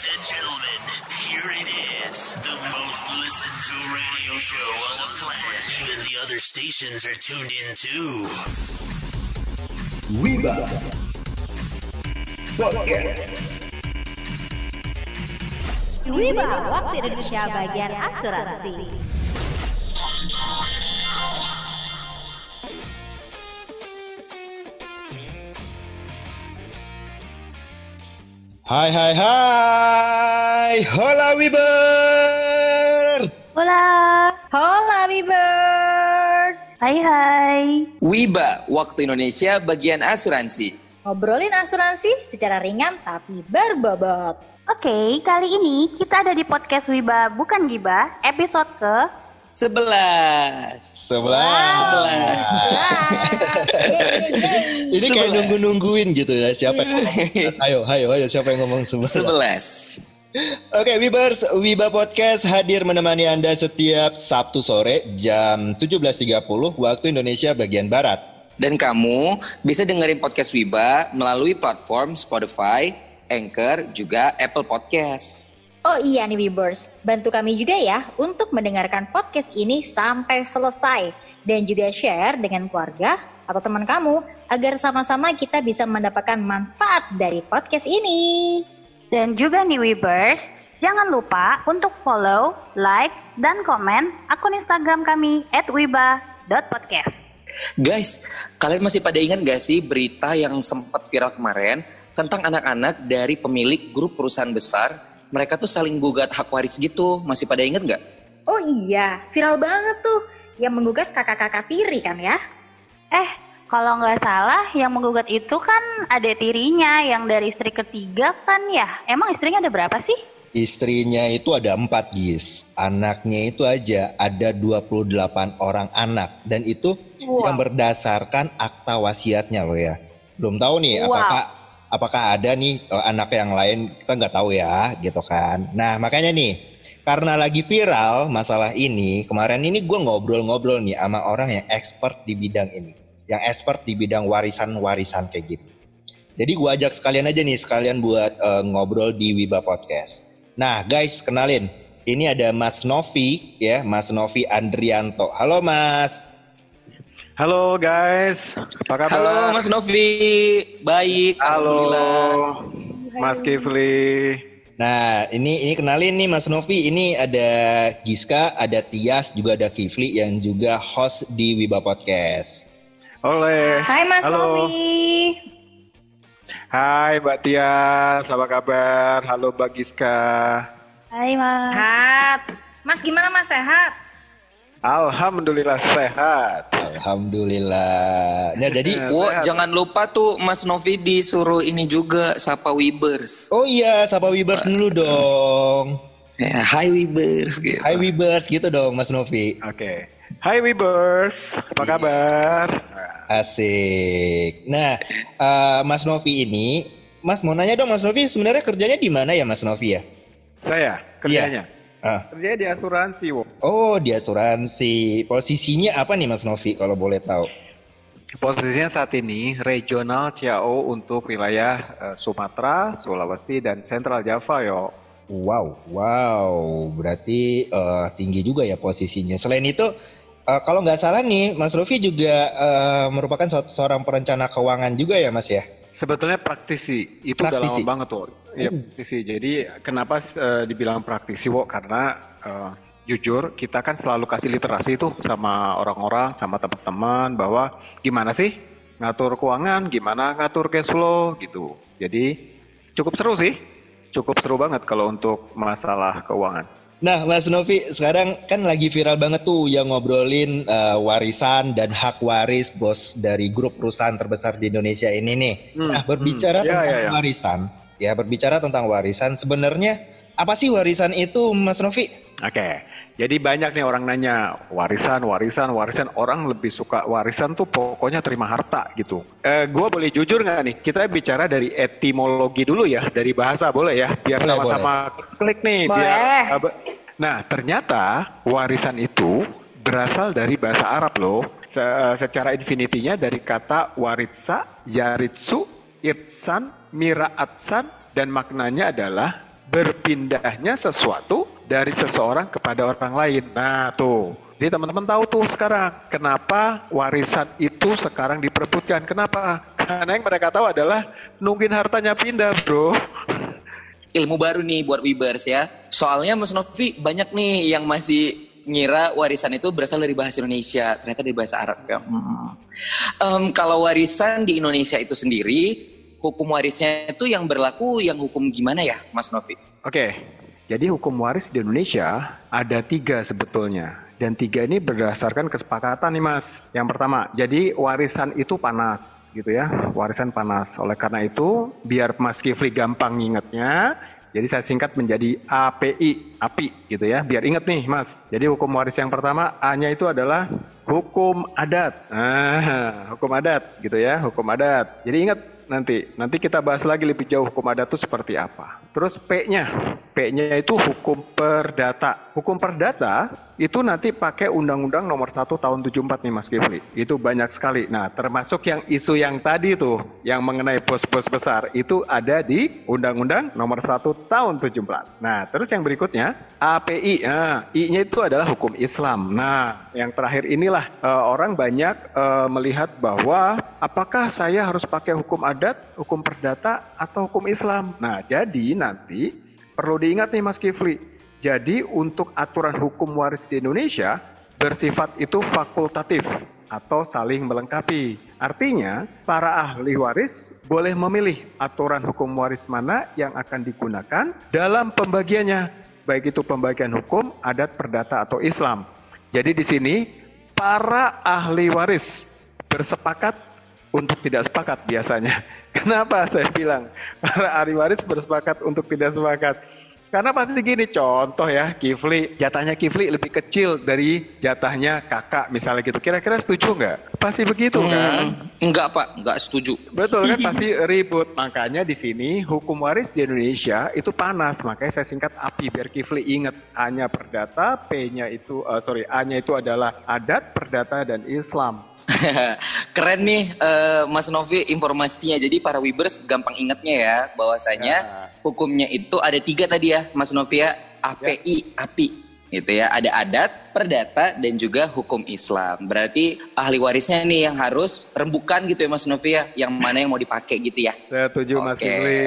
Ladies and gentlemen, here it is. The most listened to radio show on the planet. Even the other stations are tuned in too. Wiba Podcast Wiba, waktu Indonesia bagian asuransi. Hai hai hai, hola Wibers. Hola, Hola Wibers, hai hai. Wiba, Waktu Indonesia bagian asuransi. ngobrolin asuransi secara ringan tapi berbobot. Oke, kali ini kita ada di podcast Wiba Bukan Giba, episode ke 11. Sebelah. Ini kayak Sebelas. nunggu-nungguin gitu ya siapa yang ngomong. Ayo, ayo, ayo siapa yang ngomong sebelah. 11. Oke, Wibers, Wiba Podcast hadir menemani Anda setiap Sabtu sore jam 17.30 waktu Indonesia bagian Barat. Dan kamu bisa dengerin podcast Wiba melalui platform Spotify, Anchor, juga Apple Podcast. Oh iya nih Wibers, bantu kami juga ya untuk mendengarkan podcast ini sampai selesai. Dan juga share dengan keluarga atau teman kamu agar sama-sama kita bisa mendapatkan manfaat dari podcast ini. Dan juga nih Wibers, jangan lupa untuk follow, like, dan komen akun Instagram kami @wiba.podcast. Guys, kalian masih pada ingat gak sih berita yang sempat viral kemarin tentang anak-anak dari pemilik grup perusahaan besar? Mereka tuh saling gugat hak waris gitu. Masih pada inget gak? Oh iya, viral banget tuh yang menggugat kakak-kakak tiri kan ya? Eh, kalau nggak salah yang menggugat itu kan ada tirinya yang dari istri ketiga kan ya. Emang istrinya ada berapa sih? Istrinya itu ada empat, Gis. Anaknya itu aja ada 28 orang anak. Dan itu Wow. yang berdasarkan akta wasiatnya loh ya. Belum tahu nih Wow. apakah apakah ada nih eh, anak yang lain kita nggak tahu ya gitu kan. Nah makanya nih karena lagi viral masalah ini kemarin ini gue ngobrol-ngobrol nih sama orang yang expert di bidang ini, yang expert di bidang warisan-warisan kayak gitu. Jadi gue ajak sekalian aja nih sekalian buat eh, ngobrol di Wiba Podcast. Nah guys kenalin ini ada Mas Novi ya Mas Novi Andrianto. Halo Mas. Halo guys, apa kabar? Halo Mas Novi, baik. Halo, Alhamdulillah. Mas Kifli. Nah, ini ini kenalin nih Mas Novi. Ini ada Giska, ada Tias, juga ada Kifli yang juga host di Wiba Podcast. Oleh. Hai Mas Halo. Novi. Hai Mbak Tias, apa kabar? Halo Mbak Giska. Hai Mas. Sehat. Mas gimana Mas sehat? Alhamdulillah sehat. Alhamdulillah. Nah, jadi Ya, Wo, jangan lupa tuh Mas Novi disuruh ini juga sapa Wibers. Oh iya, sapa Wibers dulu dong. Ya, Hai Wibers gitu. Hai Wibers gitu dong Mas Novi. Oke. Hai Wibers, apa kabar? Asik. Nah, eh, Mas Novi ini, Mas mau nanya dong Mas Novi sebenarnya kerjanya di mana ya Mas Novi ya? Saya kerjanya. Ah. Kerjanya di asuransi, Wo. Oh, di asuransi. Posisinya apa nih Mas Novi kalau boleh tahu? Posisinya saat ini regional CAO untuk wilayah eh, Sumatera, Sulawesi, dan Central Java, yo. Wow, wow, berarti eh, tinggi juga ya posisinya. Selain itu, eh, kalau nggak salah nih, Mas Rofi juga eh, merupakan se- seorang perencana keuangan juga ya, Mas ya? Sebetulnya praktisi, itu udah Praktisi. lama banget tuh. Iya, praktisi. Jadi kenapa eh, dibilang praktisi, Wo? Karena eh, jujur kita kan selalu kasih literasi tuh sama orang-orang, sama teman-teman bahwa gimana sih ngatur keuangan, gimana ngatur cash flow gitu. Jadi cukup seru sih, cukup seru banget kalau untuk masalah keuangan. Nah, Mas Novi, sekarang kan lagi viral banget tuh yang ngobrolin eh, warisan dan hak waris bos dari grup perusahaan terbesar di Indonesia ini nih. Hmm, Nah, berbicara hmm. Ya, tentang ya, ya. warisan, ya berbicara tentang warisan, sebenarnya apa sih warisan itu, Mas Novi? Oke, jadi banyak nih orang nanya warisan, warisan, warisan. Orang lebih suka warisan tuh pokoknya terima harta gitu. Eh, gua boleh jujur nggak nih? Kita bicara dari etimologi dulu ya, dari bahasa boleh ya, biar sama-sama klik nih. Boleh. Biar, nah ternyata warisan itu berasal dari bahasa Arab loh. Se- secara infinitinya dari kata waritsa, yaritsu, irsan, miraatsan, dan maknanya adalah berpindahnya sesuatu dari seseorang kepada orang lain. Nah, tuh. Jadi teman-teman tahu tuh sekarang kenapa warisan itu sekarang diperebutkan. Kenapa? Karena yang mereka tahu adalah nungguin hartanya pindah, bro. Ilmu baru nih buat Webers ya. Soalnya Mas Novi banyak nih yang masih ngira warisan itu berasal dari bahasa Indonesia, ternyata dari bahasa Arab ya. Hmm. Um, kalau warisan di Indonesia itu sendiri, hukum warisnya itu yang berlaku yang hukum gimana ya, Mas Novi? Oke, jadi hukum waris di Indonesia ada tiga sebetulnya. Dan tiga ini berdasarkan kesepakatan nih mas. Yang pertama, jadi warisan itu panas gitu ya. Warisan panas. Oleh karena itu, biar Mas Kifli gampang ingatnya, jadi saya singkat menjadi API, API gitu ya. Biar ingat nih mas. Jadi hukum waris yang pertama, A-nya itu adalah hukum adat. Ah, hukum adat gitu ya, hukum adat. Jadi ingat nanti. Nanti kita bahas lagi lebih jauh hukum adat itu seperti apa. Terus P-nya, P-nya itu hukum perdata. Hukum perdata itu nanti pakai Undang-Undang Nomor 1 Tahun 74 nih Mas Kifli. Itu banyak sekali. Nah, termasuk yang isu yang tadi tuh, yang mengenai bos-bos besar itu ada di Undang-Undang Nomor 1 Tahun 74. Nah, terus yang berikutnya API. Nah, I-nya itu adalah hukum Islam. Nah, yang terakhir inilah uh, orang banyak uh, melihat bahwa apakah saya harus pakai hukum adat, hukum perdata atau hukum Islam. Nah, jadi nanti perlu diingat nih Mas Kifli. Jadi untuk aturan hukum waris di Indonesia bersifat itu fakultatif atau saling melengkapi. Artinya, para ahli waris boleh memilih aturan hukum waris mana yang akan digunakan dalam pembagiannya, baik itu pembagian hukum, adat, perdata, atau Islam. Jadi di sini para ahli waris bersepakat untuk tidak sepakat biasanya. Kenapa saya bilang para ahli waris bersepakat untuk tidak sepakat? Karena pasti gini, contoh ya, Kifli, jatahnya Kifli lebih kecil dari jatahnya kakak misalnya gitu. Kira-kira setuju nggak? Pasti begitu hmm, kan? Enggak pak, enggak setuju. Betul kan, pasti ribut. Makanya di sini hukum waris di Indonesia itu panas. Makanya saya singkat API biar Kifli ingat A-nya perdata, P-nya itu, uh, sorry, A-nya itu adalah adat, perdata, dan Islam. Keren nih uh, Mas Novi informasinya. Jadi para Wibers gampang ingatnya ya bahwasanya ya. hukumnya itu ada tiga tadi ya Mas Novi ya. API, ya. API gitu ya. Ada adat, perdata dan juga hukum Islam. Berarti ahli warisnya nih yang harus rembukan gitu ya Mas Novi ya. Yang mana yang mau dipakai gitu ya. Saya setuju. Mas Kifli.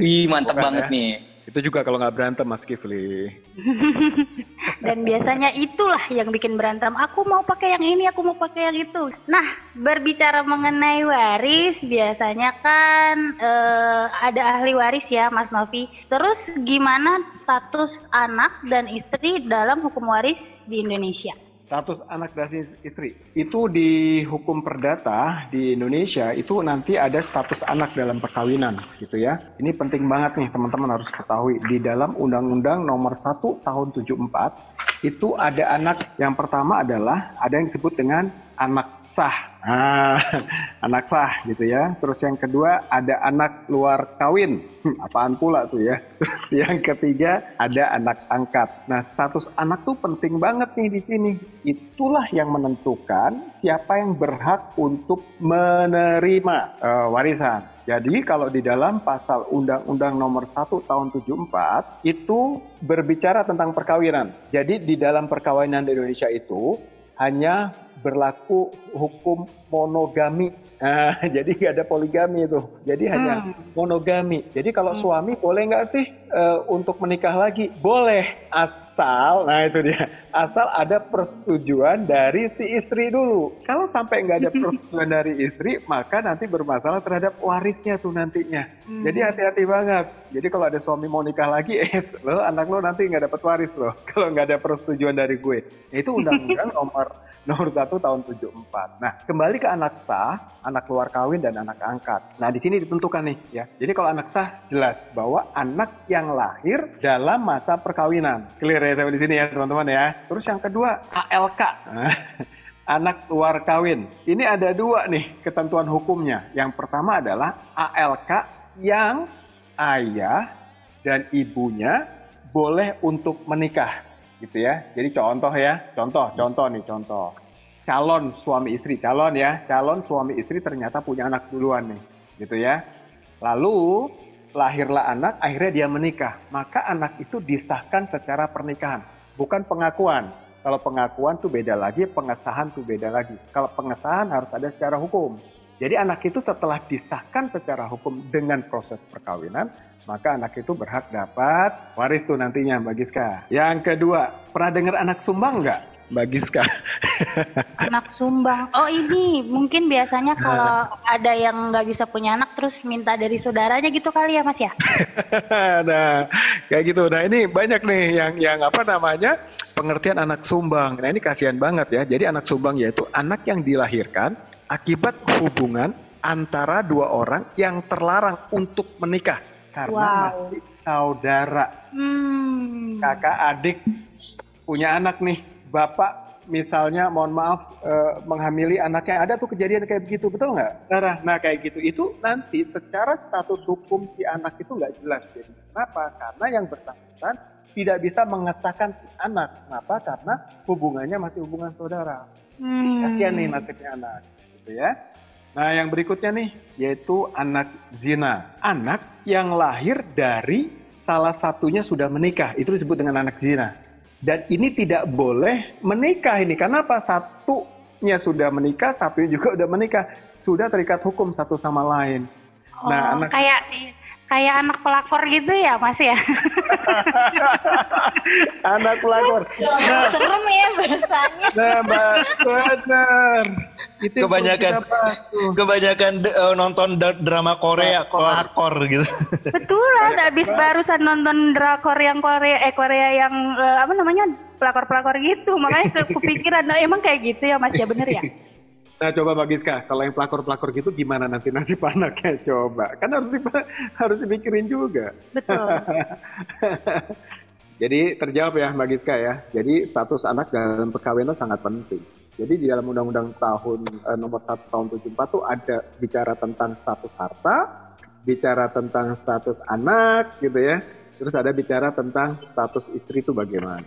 Wih mantap Bukan banget ya. nih. Itu juga kalau nggak berantem Mas Kifli. Dan biasanya itulah yang bikin berantem. Aku mau pakai yang ini, aku mau pakai yang itu. Nah, berbicara mengenai waris, biasanya kan uh, ada ahli waris ya, Mas Novi. Terus gimana status anak dan istri dalam hukum waris di Indonesia? Status anak dan istri. Itu di hukum perdata di Indonesia itu nanti ada status anak dalam perkawinan gitu ya. Ini penting banget nih teman-teman harus ketahui. Di dalam Undang-Undang Nomor 1 Tahun 74 itu ada anak. Yang pertama adalah ada yang disebut dengan anak sah Ah, anak sah gitu ya. Terus yang kedua ada anak luar kawin. Apaan pula tuh ya. Terus yang ketiga ada anak angkat. Nah, status anak tuh penting banget nih di sini. Itulah yang menentukan siapa yang berhak untuk menerima uh, warisan. Jadi kalau di dalam pasal Undang-Undang Nomor 1 Tahun 74 itu berbicara tentang perkawinan. Jadi di dalam perkawinan di Indonesia itu hanya berlaku hukum monogami. Nah, jadi nggak ada poligami itu. Jadi hanya hmm. monogami. Jadi kalau hmm. suami boleh nggak sih uh, untuk menikah lagi? Boleh asal, nah itu dia, asal ada persetujuan dari si istri dulu. Kalau sampai nggak ada persetujuan dari istri, maka nanti bermasalah terhadap warisnya tuh nantinya. Hmm. Jadi hati-hati banget. Jadi kalau ada suami mau nikah lagi, eh lo anak lo nanti nggak dapat waris loh. Kalau nggak ada persetujuan dari gue. Itu undang-undang nomor nomor 1 tahun 74. Nah, kembali ke anak sah, anak luar kawin dan anak angkat. Nah, di sini ditentukan nih ya. Jadi kalau anak sah jelas bahwa anak yang lahir dalam masa perkawinan. Clear ya sampai di sini ya, teman-teman ya. Terus yang kedua, ALK. anak luar kawin. Ini ada dua nih ketentuan hukumnya. Yang pertama adalah ALK yang ayah dan ibunya boleh untuk menikah gitu ya. Jadi contoh ya, contoh, contoh nih, contoh. Calon suami istri, calon ya, calon suami istri ternyata punya anak duluan nih, gitu ya. Lalu lahirlah anak, akhirnya dia menikah. Maka anak itu disahkan secara pernikahan, bukan pengakuan. Kalau pengakuan tuh beda lagi, pengesahan tuh beda lagi. Kalau pengesahan harus ada secara hukum. Jadi anak itu setelah disahkan secara hukum dengan proses perkawinan, maka anak itu berhak dapat waris tuh nantinya Mbak Giska. Yang kedua, pernah dengar anak sumbang nggak Mbak Giska? Anak sumbang. Oh ini mungkin biasanya kalau ada yang nggak bisa punya anak terus minta dari saudaranya gitu kali ya Mas ya? nah, kayak gitu. Nah ini banyak nih yang yang apa namanya pengertian anak sumbang. Nah ini kasihan banget ya. Jadi anak sumbang yaitu anak yang dilahirkan akibat hubungan antara dua orang yang terlarang untuk menikah karena Wow. masih saudara Hmm. kakak adik punya anak nih bapak misalnya mohon maaf eh, menghamili anaknya. Ada tuh kejadian kayak begitu betul nggak? Sarah? nah kayak gitu. Itu nanti secara status hukum si anak itu nggak jelas jadi. Kenapa? Karena yang bersangkutan tidak bisa mengesahkan si anak. Kenapa? Karena hubungannya masih hubungan saudara. Hmm. kasihan nih nasibnya anak gitu ya. Nah yang berikutnya nih yaitu anak zina. Anak yang lahir dari salah satunya sudah menikah. Itu disebut dengan anak zina dan ini tidak boleh menikah ini. Karena apa? Satunya sudah menikah satunya juga udah menikah. Sudah terikat hukum satu sama lain. Oh, Nah, anak- kayak kayak anak pelakor gitu ya Mas ya? anak pelakor. Nah, Serem ya bahasanya. nah mbak benar itu Kebanyakan. Kebanyakan eh, nonton drama Korea, pelakor gitu. Betulan, habis barusan nonton drakor yang Korea, eh Korea yang eh, apa namanya pelakor-pelakor gitu, makanya ke- kepikiran, nah, emang kayak gitu ya Mas ya bener ya? Nah coba Mbak Giska, kalau yang pelakor-pelakor gitu gimana nanti nasib anaknya coba? Kan harus dipa- harus dipikirin juga. Betul. Jadi terjawab ya Mbak Giska ya. Jadi status anak dalam perkawinan sangat penting. Jadi di dalam Undang-Undang tahun eh, nomor 1 tahun 74 tuh ada bicara tentang status harta, bicara tentang status anak gitu ya. Terus ada bicara tentang status istri itu bagaimana.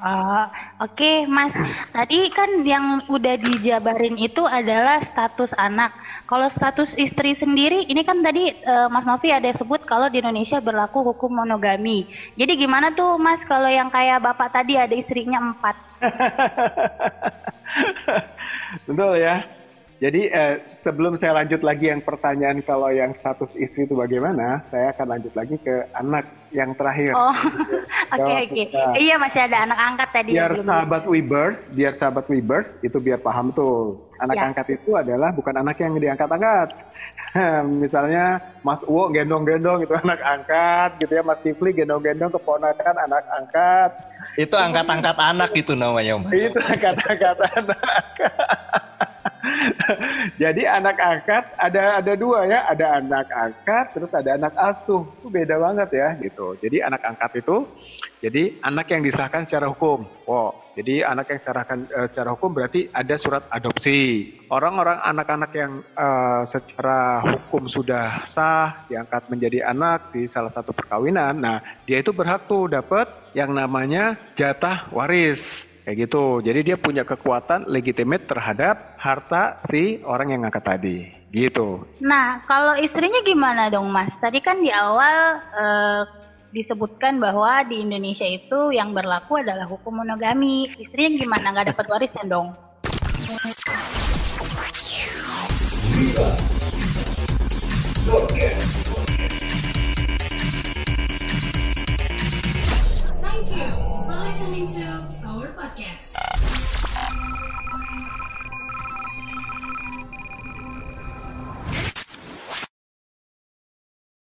Ah, Oke, Mas. Tadi kan yang udah dijabarin itu adalah status anak. Kalau status istri sendiri, ini kan tadi eh, Mas Novi ada sebut kalau di Indonesia berlaku hukum monogami. Jadi gimana tuh, Mas, kalau yang kayak bapak tadi ada istrinya empat? Betul ya. Jadi eh, sebelum saya lanjut lagi yang pertanyaan kalau yang status istri itu bagaimana, saya akan lanjut lagi ke anak yang terakhir. Oh, oke Jawab oke. kita. Iya masih ada anak angkat tadi biar yang belum. sahabat Webers, biar sahabat Webers itu biar paham tuh. Anak Ya. angkat itu adalah bukan anak yang diangkat-angkat. Misalnya Mas Uwo gendong-gendong itu anak angkat gitu ya, Mas Kifli gendong-gendong keponakan anak angkat. Itu angkat-angkat anak gitu namanya, Mas. Itu angkat-angkat anak. Jadi anak angkat ada ada dua ya, ada anak angkat terus ada anak asuh. Itu beda banget ya gitu. Jadi anak angkat itu jadi anak yang disahkan secara hukum. Oh, jadi anak yang secara eh, secara hukum berarti ada surat adopsi. Orang-orang anak-anak yang eh, secara hukum sudah sah diangkat menjadi anak di salah satu perkawinan. Nah, dia itu berhak tuh dapat yang namanya jatah waris. Kayak gitu. Jadi dia punya kekuatan legitimate terhadap harta si orang yang ngangkat tadi. Gitu. Nah, kalau istrinya gimana dong, Mas? Tadi kan di awal eh, disebutkan bahwa di Indonesia itu yang berlaku adalah hukum monogami. Istrinya gimana? Nggak dapat warisan dong? Thank you for listening to podcast.